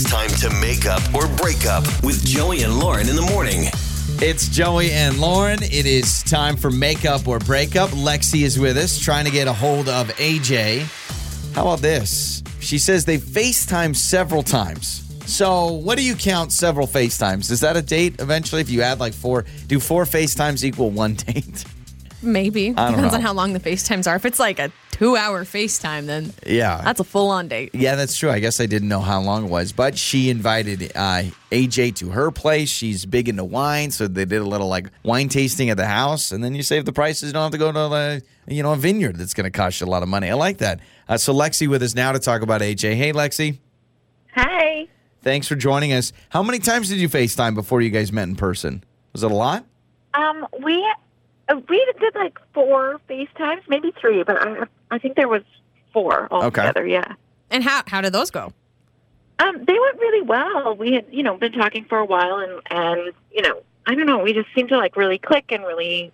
It's time to make up or break up with Joey and Lauren in the morning. It's Joey and Lauren. It is time for makeup or breakup. Lexi is with us trying to get a hold of AJ. How about this? She says they FaceTime several times. So, what do you count several FaceTimes? Is that a date eventually? If you add like four, do four FaceTimes equal one date? Maybe. I don't Depends know. on how long the FaceTimes are. If it's like a two hour FaceTime, then Yeah. that's a full on date. Yeah, that's true. I guess I didn't know how long it was, but she invited uh, AJ to her place. She's big into wine, so they did a little like wine tasting at the house, and then you save the prices. You don't have to go to the, you know a vineyard that's going to cost you a lot of money. I like that. Uh, so Lexi with us now to talk about AJ. Hey, Lexi, Hi. thanks for joining us. How many times did you FaceTime before you guys met in person? Was it a lot? Um, we we did like four FaceTimes, maybe three, but I I think there was four altogether. Yeah. And how, how did those go? Um, they went really well. We had you know been talking for a while, and and you know I don't know, we just seemed to like really click and really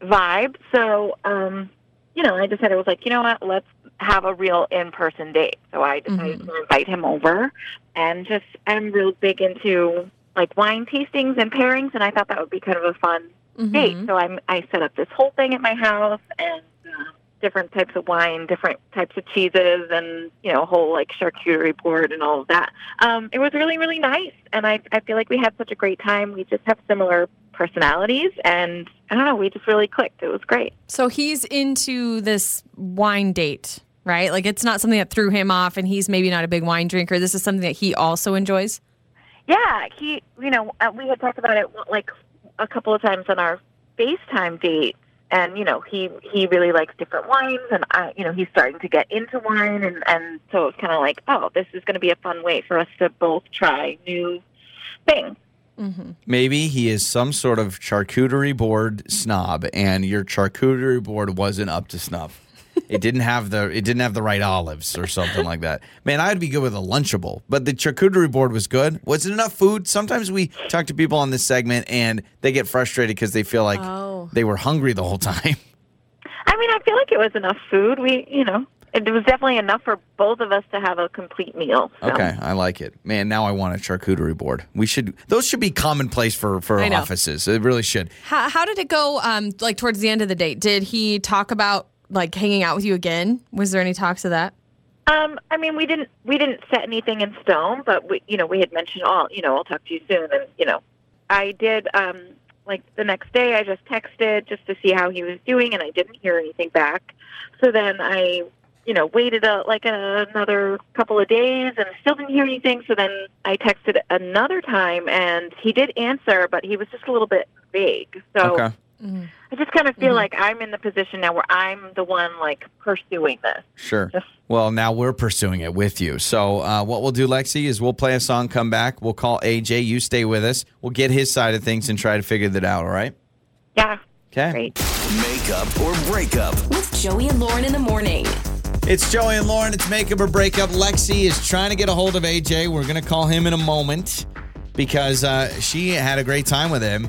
vibe. So um, you know, I decided I was like, you know what, let's have a real in person date. So I decided to invite him over, and just I'm real big into like wine tastings and pairings, and I thought that would be kind of a fun date. So I'm I set up this whole thing at my house and uh, different types of wine, different types of cheeses, and you know a whole like charcuterie board and all of that. Um, it was really really nice, and I I feel like we had such a great time. We just have similar personalities, and I don't know, we just really clicked. It was great. So he's into this wine date, right? Like it's not something that threw him off, and he's maybe not a big wine drinker. This is something that he also enjoys. Yeah, he, you know, uh, we had talked about it like a couple of times on our FaceTime date, and you know, he he really likes different wines, and I, you know, he's starting to get into wine, and and so it's kind of like, oh, this is going to be a fun way for us to both try new things. Mm-hmm. Maybe he is some sort of charcuterie board snob, and your charcuterie board wasn't up to snuff. It didn't have the it didn't have the right olives or something like that. Man, I'd be good with a Lunchable, but the charcuterie board was good. Was it enough food? Sometimes we talk to people on this segment, and they get frustrated because they feel like Oh. they were hungry the whole time. I mean, I feel like it was enough food. We, you know, it was definitely enough for both of us to have a complete meal. So. Okay, I like it. Man, now I want a charcuterie board. We should those should be commonplace for for offices. It really should. How, how did it go? Um, like towards the end of the date, did he talk about like hanging out with you again? Was there any talks of that? Um, I mean, we didn't we didn't set anything in stone, but we, you know, we had mentioned, all you know, I'll talk to you soon, and you know, I did. Um, like the next day, I just texted just to see how he was doing, and I didn't hear anything back. So then I, you know, waited a, like another couple of days, and still didn't hear anything. So then I texted another time, and he did answer, but he was just a little bit vague. So. Okay. I just kind of feel like I'm in the position now where I'm the one like pursuing this. Sure. Just- Well, now we're pursuing it with you. So, uh, what we'll do, Lexi, is we'll play a song, come back. We'll call AJ. You stay with us. We'll get his side of things and try to figure that out. All right? Yeah, Okay. great. Makeup or breakup. with Joey and Lauren in the morning. It's Joey and Lauren. It's makeup or breakup. Lexi is trying to get a hold of AJ. We're going to call him in a moment because uh, she had a great time with him.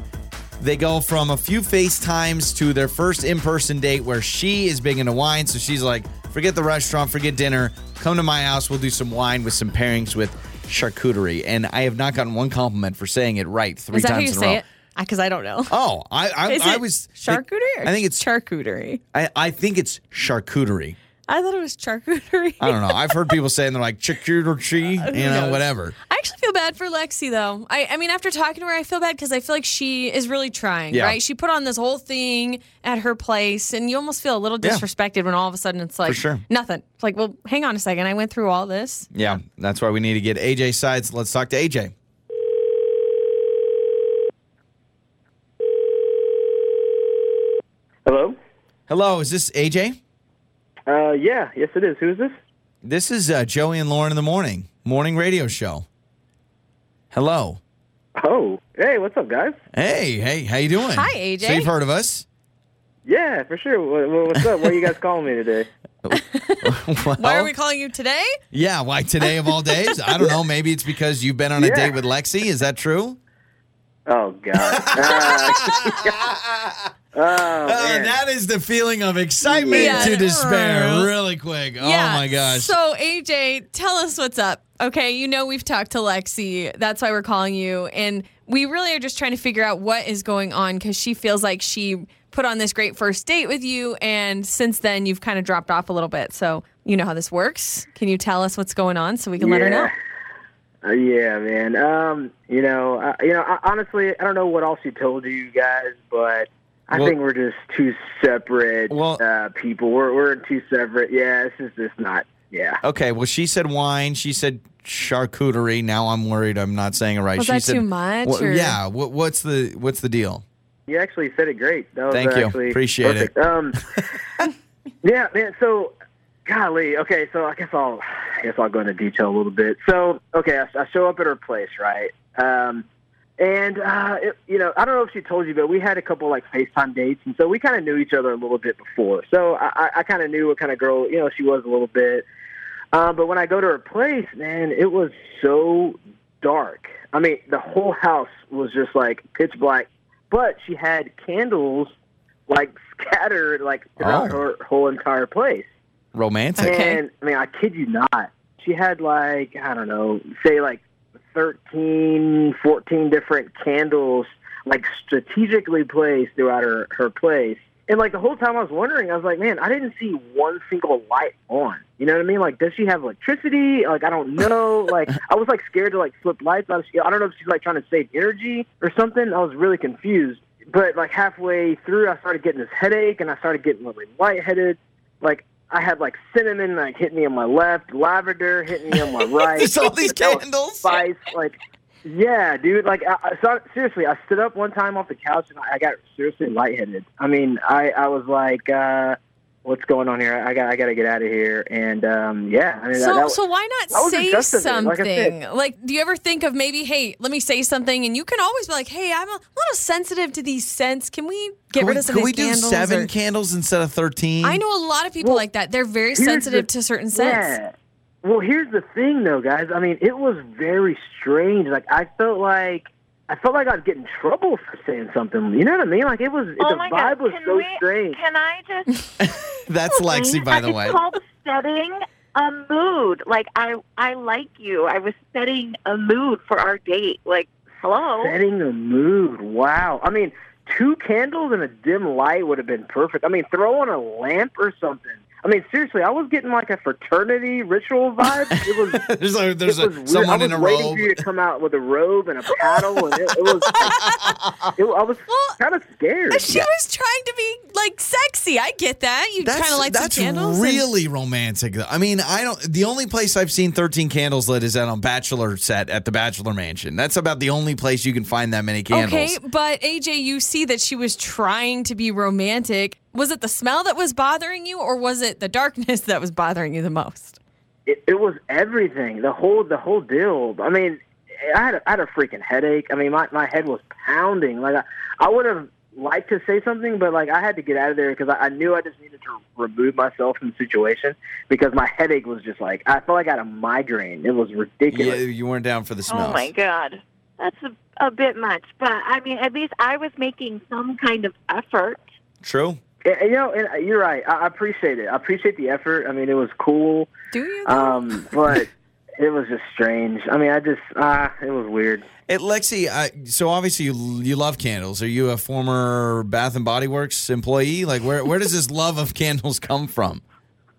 They go from a few FaceTimes to their first in person date where she is big into wine. So she's like, forget the restaurant, forget dinner. Come to my house. We'll do some wine with some pairings with charcuterie. And I have not gotten one compliment for saying it right three Is that how times you in a say row. it? Because I don't know. Oh, I I, I was charcuterie. I think it's charcuterie. I, I think it's charcuterie. I thought it was charcuterie. I don't know. I've heard people saying they're like charcuterie, uh, you know, knows? whatever. I actually feel bad for Lexi though. I, I mean, after talking to her, I feel bad because I feel like she is really trying. Yeah. Right? She put on this whole thing at her place, and you almost feel a little Yeah. disrespected when all of a sudden it's like sure. nothing. It's like, well, hang on a second. I went through all this. Yeah, that's why we need to get AJ sides. Let's talk to AJ. Hello? Hello, is this AJ? Uh, yeah, yes, it is. Who is this? This is uh, Joey and Lauren in the morning morning radio show. Hello. Oh, hey, what's up, guys? Hey, hey, how you doing? Hi, AJ. So you've heard of us? Yeah, for sure. What, what- what's up? Why are you guys calling me today? Well, Why are we calling you today? Yeah, why today of all days? I don't know. Maybe it's because you've been on a Yeah. date with Lexi. Is that true? Oh God. Uh, oh Uh, that is the feeling of excitement Yeah. to despair, really quick. Oh my gosh. So AJ, tell us what's up. Okay, you know we've talked to Lexi. That's why we're calling you, and we really are just trying to figure out what is going on because she feels like she put on this great first date with you, and since then you've kind of dropped off a little bit. So you know how this works. Can you tell us what's going on so we can let her know? Uh, yeah, man. Um, you know, uh, you know. I, honestly, I don't know what else she told you guys, but I Well- think we're just two separate Well- uh, people. We're we're two separate. Yeah, this is just not. Yeah. okay, well, she said wine. She said charcuterie. Now I'm worried I'm not saying it right. Was she that said, too much, Wha- or- yeah. What, what's the What's the deal? You actually said it great. That was Thank you. actually Appreciate it. Um, yeah, man. So, golly. Okay, so I guess I'll, I guess I'll go into detail a little bit. So, okay, I, I show up at her place, right? Um, and uh, it, you know, I don't know if she told you, but we had a couple like FaceTime dates, and so we kind of knew each other a little bit before. So I, I- I kind of knew what kind of girl you know she was a little bit. Um, but when I go to her place, man, it was so dark. I mean, the whole house was just like pitch black, but she had candles like scattered like throughout Oh. her whole entire place. Romantic. Okay. And I mean, I kid you not, she had like I don't know, say like 13, 14 different candles like strategically placed throughout her her place. And like the whole time I was wondering, I was like, man, I didn't see one single light on. You know what I mean? Like, does she have electricity? Like, I don't know. like, I was like scared to like flip lights. I, was, I don't know if she's like trying to save energy or something. I was really confused. But like halfway through, I started getting this headache, and I started getting really lightheaded. Like, I had like cinnamon like hitting me on my left, lavender hitting me on my right. There's all these candles. Spice, like, yeah, dude. Like, I, I so, seriously, I stood up one time off the couch and I got seriously lightheaded. I mean, I, I was like, uh, "What's going on here? I got, I got to get out of here." And um, yeah, I mean, So, that, that, so why not say adjustable, like something? Like, do you ever think of maybe, hey, let me say something, and you can always be like, hey, I'm a little sensitive to these scents. Can we get Could rid we, of some could of we these do seven or- candles instead of thirteen? I know a lot of people Well, like that. They're very sensitive the- to certain scents. Yeah. Well, here's the thing, though, guys. I mean, it was very strange. Like, I felt like. I felt like I'd get in trouble for saying something. You know what I mean? Like it was Oh the my vibe God. was Can so we- strange. Can I just That's Lexi, by the it's way. called setting a mood. Like I, I like you. I was setting a mood for our date. Like, hello. Setting a mood. Wow. I mean, two candles and a dim light would have been perfect. I mean, throw on a lamp or something. I mean, seriously, I was getting like a fraternity ritual vibe. It was. there's a, there's it a, was weird. someone I was waiting for you to come out with a robe and a paddle, and it, it was. it, I was Well, kind of scared. She was trying to be like sexy. I get that. You kind of like that's some candles. and- really romantic. though. I mean, I don't. The only place I've seen 13 candles lit is at a bachelor set at the Bachelor Mansion. That's about the only place you can find that many candles. Okay, but AJ, you see that she was trying to be romantic. Was it the smell that was bothering you, or was it the darkness that was bothering you the most? it, it was everything. The whole the whole deal. I mean, I had a, I had a freaking headache. I mean, my my head was pounding. Like I, I would have liked to say something, but like I had to get out of there because I, I knew I just needed to remove myself from the situation because my headache was just like I felt like I had a migraine. It was Yeah, ridiculous. you weren't down for the smell. Oh my god, that's a, a bit much. But I mean, at least I was making some kind of effort. True. And, and, you know, and you're right. I, I appreciate it. I appreciate the effort. I mean, it was cool, Do you? though? um, but it was just strange. I mean, I just ah, it was weird. Hey, Lexi, I, so obviously you you love candles. Are you a former Bath and Body Works employee? Like, where where does this love of candles come from?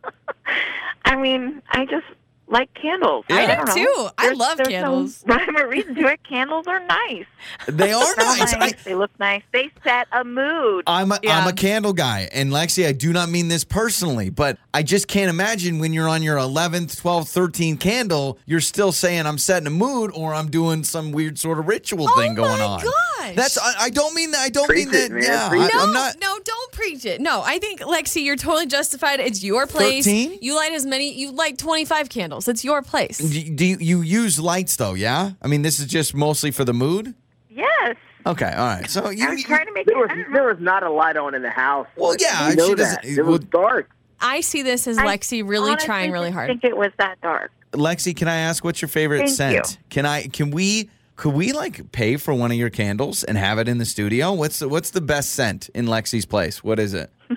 I mean, I just like candles. Yeah. I, I don't do, know. too. I There's- love there's candles. No rhyme or reason to it. Candles are nice. They are They're nice. I, They look nice. They set a mood. I'm a, Yeah. am a candle guy. And Lexi, I do not mean this personally, but I just can't imagine when you're on your 11th, 12th, 13th candle, you're still saying I'm setting a mood or I'm doing some weird sort of ritual thing Oh going my on. Gosh. That's I, I don't mean that. I don't Preach mean it, that. man. Yeah, Preach I, no, I'm not. no, don't preach it. No, I think Lexi, you're totally justified. It's your place. 13? You light as many. You light 25 candles. It's your place. Do, do you, you use lights though? Yeah. I mean, this is just mostly for the mood. yes. Okay. All right. So you. I was you- trying to make There it. was I there was not a light on in the house. Well, yeah, you know she that. doesn't- It was well- dark. I see this as Lexi really honestly trying really didn't hard. think it was that dark. Lexi, can I ask what's your favorite Thank scent? you. Can I? Can we Could we like pay for one of your candles and have it in the studio? What's the, what's the best scent in Lexi's place? What is it?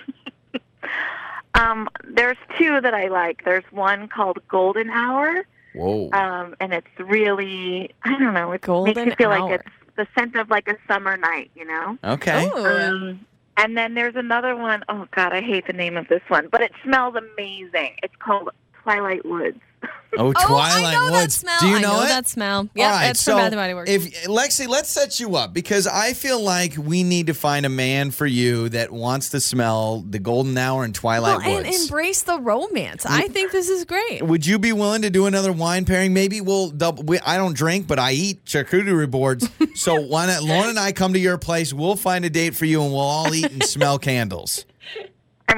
Um, there's two that I like. There's one called Golden Hour, Whoa. um, and it's really I don't know. It makes Golden you feel Hour. like it's the scent of like a summer night, you know. Okay. Um, and then there's another one oh God, I hate the name of this one, but it smells amazing. It's called Twilight Woods. Oh, Oh, Twilight I know that Woods. smell. Do you I know, know it? that smell. Yeah, All right, that's so from Bath and Body Works. If Lexi, let's set you up because I feel like we need to find a man for you that wants to smell the golden hour and Twilight well, and embrace the romance. I think this is great. Would you be willing to do another wine pairing? Maybe we'll double. We, I don't drink, but I eat charcuterie boards. so why not? Lauren and I come to your place. We'll find a date for you, and we'll all eat and smell candles.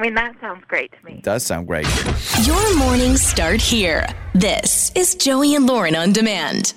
I mean, that sounds great to me. Does sound great. Your mornings start here. This is Joey and Lauren on demand.